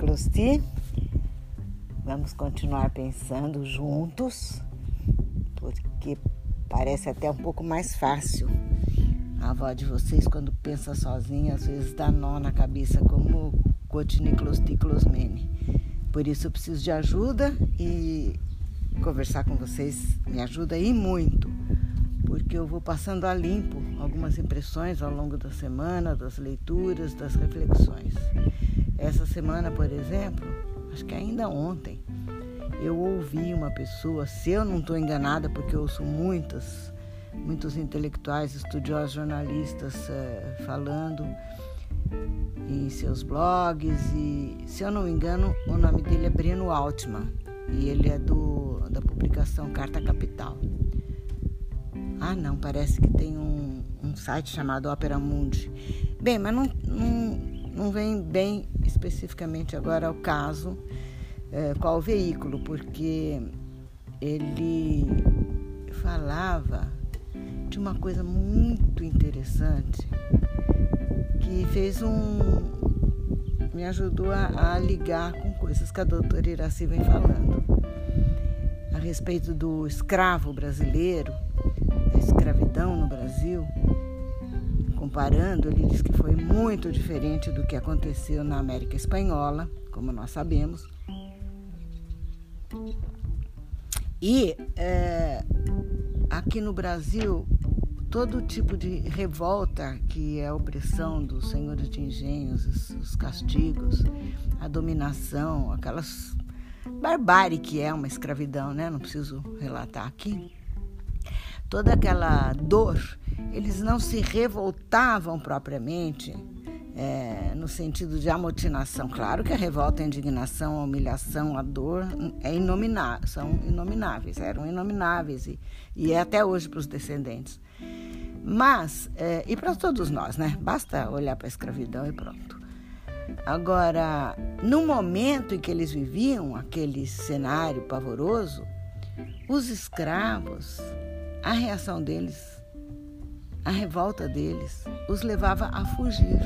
Closti. Vamos continuar pensando juntos, porque parece até um pouco mais fácil. A avó de vocês, quando pensa sozinha, às vezes dá nó na cabeça, como Cotiniclosti Closmene. Por isso eu preciso de ajuda e conversar com vocês me ajuda aí muito, porque eu vou passando a limpo algumas impressões ao longo da semana, das leituras, das reflexões. Essa semana, por exemplo, acho que ainda ontem, eu ouvi uma pessoa, se eu não estou enganada, porque eu ouço muitas, muitos intelectuais, estudiosos, jornalistas é, falando em seus blogs e, se eu não me engano, o nome dele é Breno Altman e ele é do, da publicação Carta Capital. Ah, não, parece que tem um, um site chamado Opera Mundi. Bem, mas não, não não vem bem especificamente agora ao caso é, qual veículo, porque ele falava de uma coisa muito interessante que fez um. me ajudou a, a ligar com coisas que a doutora Iraci vem falando a respeito do escravo brasileiro, da escravidão no Brasil Comparando, ele diz que foi muito diferente do que aconteceu na América Espanhola, como nós sabemos. E é, aqui no Brasil, todo tipo de revolta, que é a opressão dos senhores de engenhos, os, os castigos, a dominação, aquelas barbárie que é uma escravidão, né? Não preciso relatar aqui. Toda aquela dor eles não se revoltavam propriamente é, no sentido de amotinação. Claro que a revolta, a indignação, a humilhação, a dor é inominável, são inomináveis, eram inomináveis e, e é até hoje para os descendentes. Mas, é, e para todos nós, né? Basta olhar para a escravidão e pronto. Agora, no momento em que eles viviam aquele cenário pavoroso, os escravos, a reação deles a revolta deles os levava a fugir,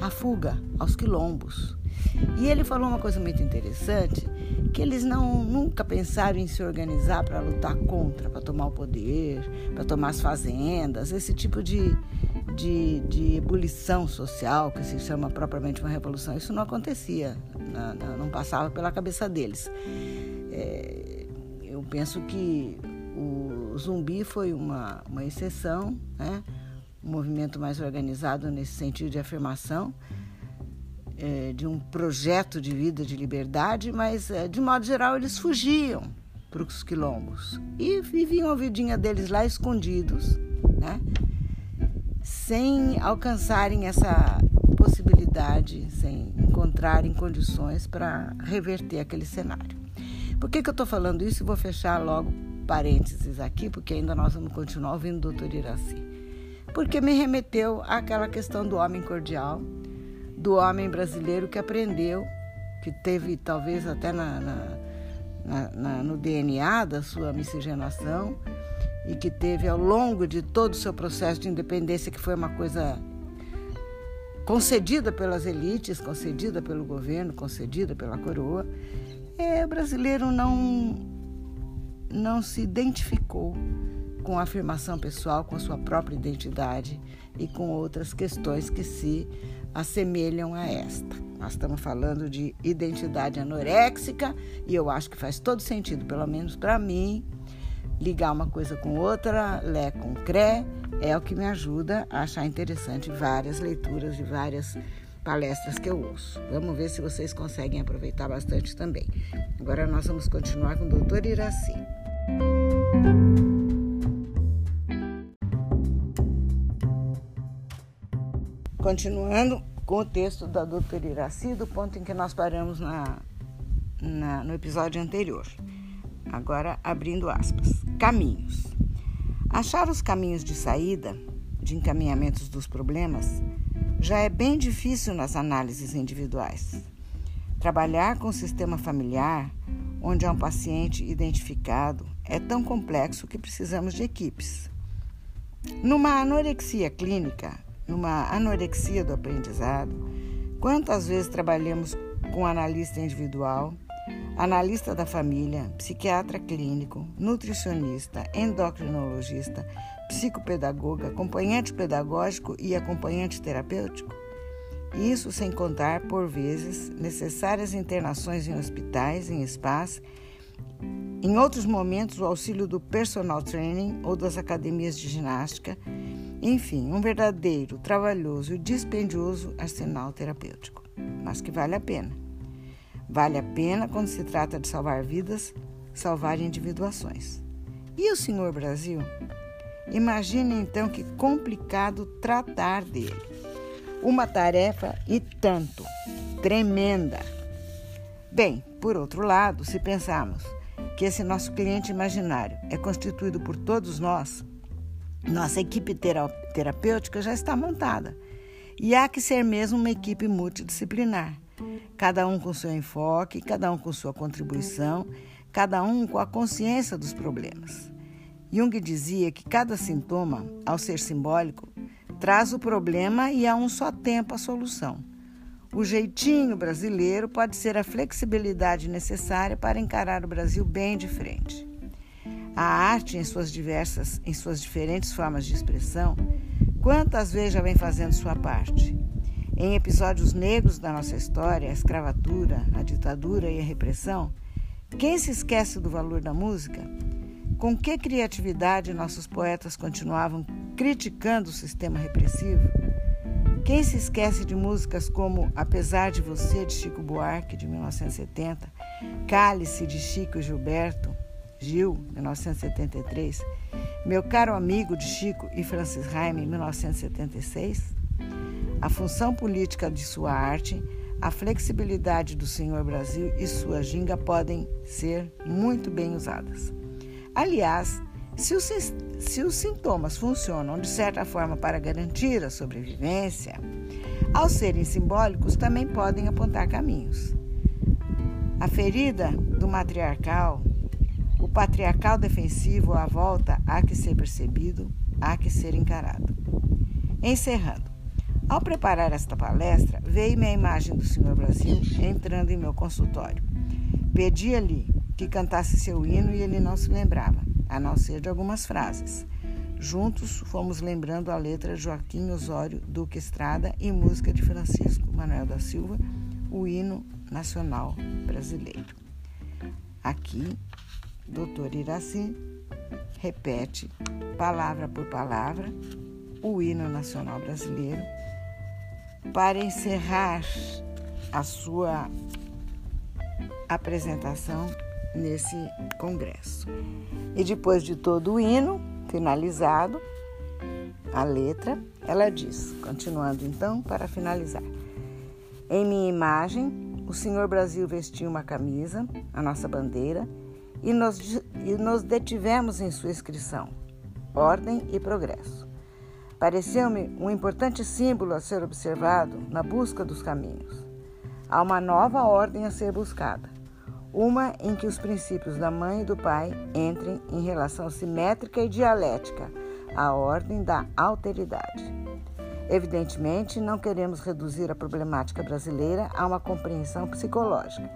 a fuga aos quilombos. E ele falou uma coisa muito interessante, que eles não nunca pensaram em se organizar para lutar contra, para tomar o poder, para tomar as fazendas, esse tipo de, de, de, ebulição social que se chama propriamente uma revolução. Isso não acontecia, não, passava pela cabeça deles. É, eu penso que o zumbi foi uma, uma exceção, né? um movimento mais organizado nesse sentido de afirmação é, de um projeto de vida de liberdade, mas é, de modo geral eles fugiam para os quilombos e viviam a vidinha deles lá escondidos, né? sem alcançarem essa possibilidade, sem encontrarem condições para reverter aquele cenário. Por que, que eu estou falando isso e vou fechar logo parênteses aqui, porque ainda nós vamos continuar ouvindo o doutor Iraci. Porque me remeteu àquela questão do homem cordial, do homem brasileiro que aprendeu, que teve talvez até na, na, na, no DNA da sua miscigenação, e que teve ao longo de todo o seu processo de independência, que foi uma coisa concedida pelas elites, concedida pelo governo, concedida pela coroa, é, o brasileiro não não se identificou com a afirmação pessoal, com a sua própria identidade e com outras questões que se assemelham a esta. Nós estamos falando de identidade anoréxica e eu acho que faz todo sentido, pelo menos para mim, ligar uma coisa com outra, lé com cré, é o que me ajuda a achar interessante várias leituras de várias palestras que eu ouço. Vamos ver se vocês conseguem aproveitar bastante também. Agora nós vamos continuar com o doutor Iraci. Continuando com o texto da doutora Iraci, do ponto em que nós paramos na, na, no episódio anterior. Agora, abrindo aspas. Caminhos. Achar os caminhos de saída, de encaminhamentos dos problemas, já é bem difícil nas análises individuais. Trabalhar com o sistema familiar, onde há um paciente identificado, é tão complexo que precisamos de equipes. Numa anorexia clínica, numa anorexia do aprendizado, quantas vezes trabalhamos com analista individual, analista da família, psiquiatra clínico, nutricionista, endocrinologista, psicopedagoga, acompanhante pedagógico e acompanhante terapêutico? Isso sem contar, por vezes, necessárias internações em hospitais, em spas, em outros momentos, o auxílio do personal training ou das academias de ginástica, enfim, um verdadeiro, trabalhoso e dispendioso arsenal terapêutico, mas que vale a pena. Vale a pena quando se trata de salvar vidas, salvar individuações. E o senhor Brasil? Imagine então que complicado tratar dele. Uma tarefa e tanto, tremenda. Bem, por outro lado, se pensarmos que esse nosso cliente imaginário é constituído por todos nós, nossa equipe terapêutica já está montada. E há que ser mesmo uma equipe multidisciplinar, cada um com seu enfoque, cada um com sua contribuição, cada um com a consciência dos problemas. Jung dizia que cada sintoma, ao ser simbólico, traz o problema e a um só tempo a solução. O jeitinho brasileiro pode ser a flexibilidade necessária para encarar o Brasil bem de frente. A arte, em suas diversas, em suas diferentes formas de expressão, quantas vezes já vem fazendo sua parte? Em episódios negros da nossa história, a escravatura, a ditadura e a repressão, quem se esquece do valor da música? Com que criatividade nossos poetas continuavam criticando o sistema repressivo? Quem se esquece de músicas como Apesar de Você, de Chico Buarque, de 1970, Cálice, de Chico Gilberto, Gil, 1973, Meu Caro Amigo, de Chico e Francis Raime, 1976? A função política de sua arte, a flexibilidade do Senhor Brasil e sua ginga podem ser muito bem usadas. Aliás, se os, se os sintomas funcionam de certa forma para garantir a sobrevivência, ao serem simbólicos, também podem apontar caminhos. A ferida do matriarcal, o patriarcal defensivo à volta há que ser percebido, há que ser encarado. Encerrando, ao preparar esta palestra, veio-me a imagem do Senhor Brasil entrando em meu consultório. Pedi-lhe que cantasse seu hino e ele não se lembrava a não ser de algumas frases. Juntos fomos lembrando a letra Joaquim Osório Duque Estrada e música de Francisco Manuel da Silva, o hino nacional brasileiro. Aqui, doutor Iraci repete, palavra por palavra, o hino nacional brasileiro para encerrar a sua apresentação nesse congresso. E depois de todo o hino finalizado, a letra, ela diz, continuando então para finalizar: Em minha imagem, o Senhor Brasil vestiu uma camisa, a nossa bandeira, e nos, e nos detivemos em sua inscrição: ordem e progresso. Pareceu-me um importante símbolo a ser observado na busca dos caminhos. Há uma nova ordem a ser buscada uma em que os princípios da mãe e do pai entrem em relação simétrica e dialética à ordem da alteridade. Evidentemente, não queremos reduzir a problemática brasileira a uma compreensão psicológica.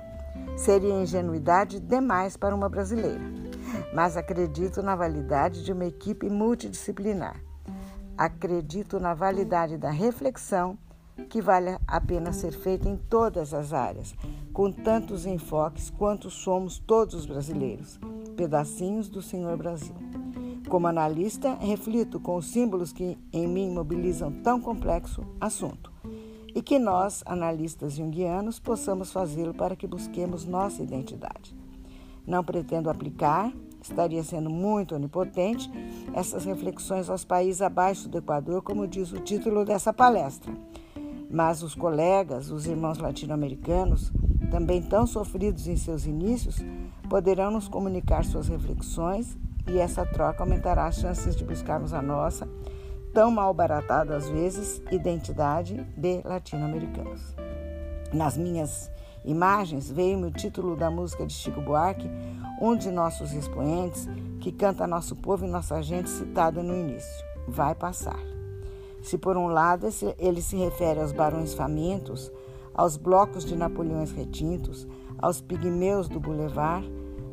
Seria ingenuidade demais para uma brasileira, mas acredito na validade de uma equipe multidisciplinar. Acredito na validade da reflexão que vale a pena ser feita em todas as áreas, com tantos enfoques quanto somos todos os brasileiros, pedacinhos do Senhor Brasil. Como analista, reflito com os símbolos que em mim mobilizam tão complexo assunto e que nós, analistas junguianos, possamos fazê-lo para que busquemos nossa identidade. Não pretendo aplicar, estaria sendo muito onipotente, essas reflexões aos países abaixo do Equador, como diz o título dessa palestra mas os colegas, os irmãos latino-americanos, também tão sofridos em seus inícios, poderão nos comunicar suas reflexões e essa troca aumentará as chances de buscarmos a nossa, tão mal baratada às vezes, identidade de latino-americanos. Nas minhas imagens veio-me o título da música de Chico Buarque, um de nossos expoentes, que canta Nosso Povo e Nossa Gente, citada no início. Vai passar. Se por um lado ele se refere aos barões famintos, aos blocos de Napoleões retintos, aos pigmeus do Boulevard.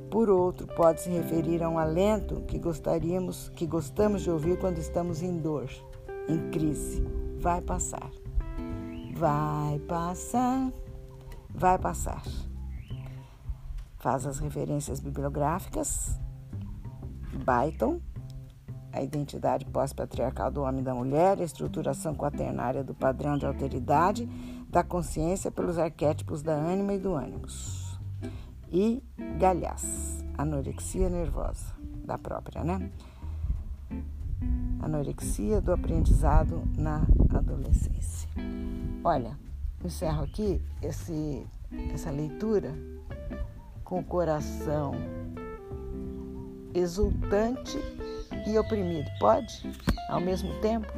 Por outro, pode se referir a um alento que gostaríamos, que gostamos de ouvir quando estamos em dor, em crise. Vai passar. Vai passar. Vai passar. Faz as referências bibliográficas. Byton, a identidade pós-patriarcal do homem e da mulher, a estruturação quaternária do padrão de alteridade da consciência pelos arquétipos da ânima e do ânimos. E Galhaz, anorexia nervosa, da própria, né? Anorexia do aprendizado na adolescência. Olha, encerro aqui esse, essa leitura com o coração exultante e oprimido. Pode, ao mesmo tempo,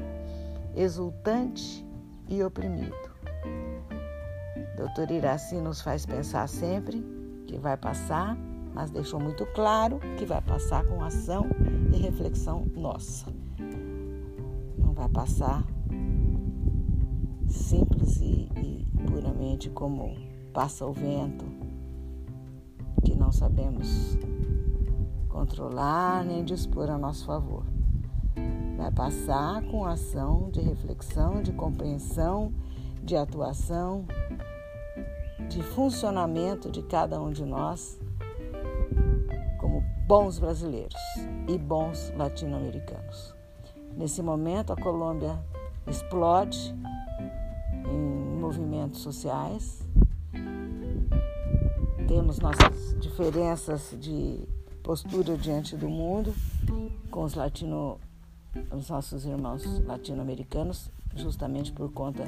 exultante e oprimido. Doutor Iraci nos faz pensar sempre que vai passar, mas deixou muito claro que vai passar com ação e reflexão nossa. Não vai passar simples e, e puramente como passa o vento, que não sabemos controlar nem dispor a nosso favor. Vai passar com ação de reflexão, de compreensão, de atuação, de funcionamento de cada um de nós como bons brasileiros e bons latino-americanos. Nesse momento, a Colômbia explode em movimentos sociais. Temos nossas diferenças de postura diante do mundo com os latino os nossos irmãos latino-americanos, justamente por conta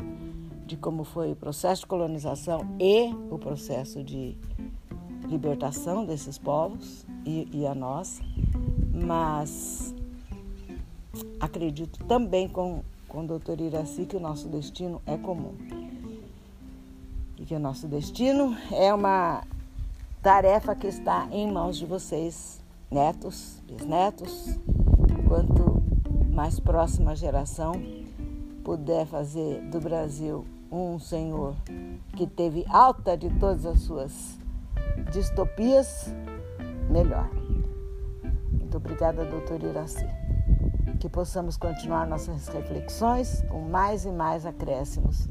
de como foi o processo de colonização e o processo de libertação desses povos e, e a nossa, mas acredito também com, com o doutor Iraci que o nosso destino é comum. E que o nosso destino é uma tarefa que está em mãos de vocês, netos, bisnetos, quanto mais próxima geração puder fazer do Brasil um senhor que teve alta de todas as suas distopias, melhor. Muito obrigada, doutor Iraci. Que possamos continuar nossas reflexões com mais e mais acréscimos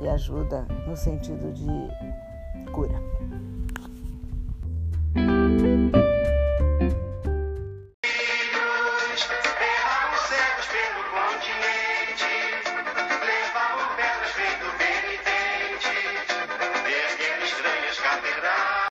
e ajuda no sentido de cura.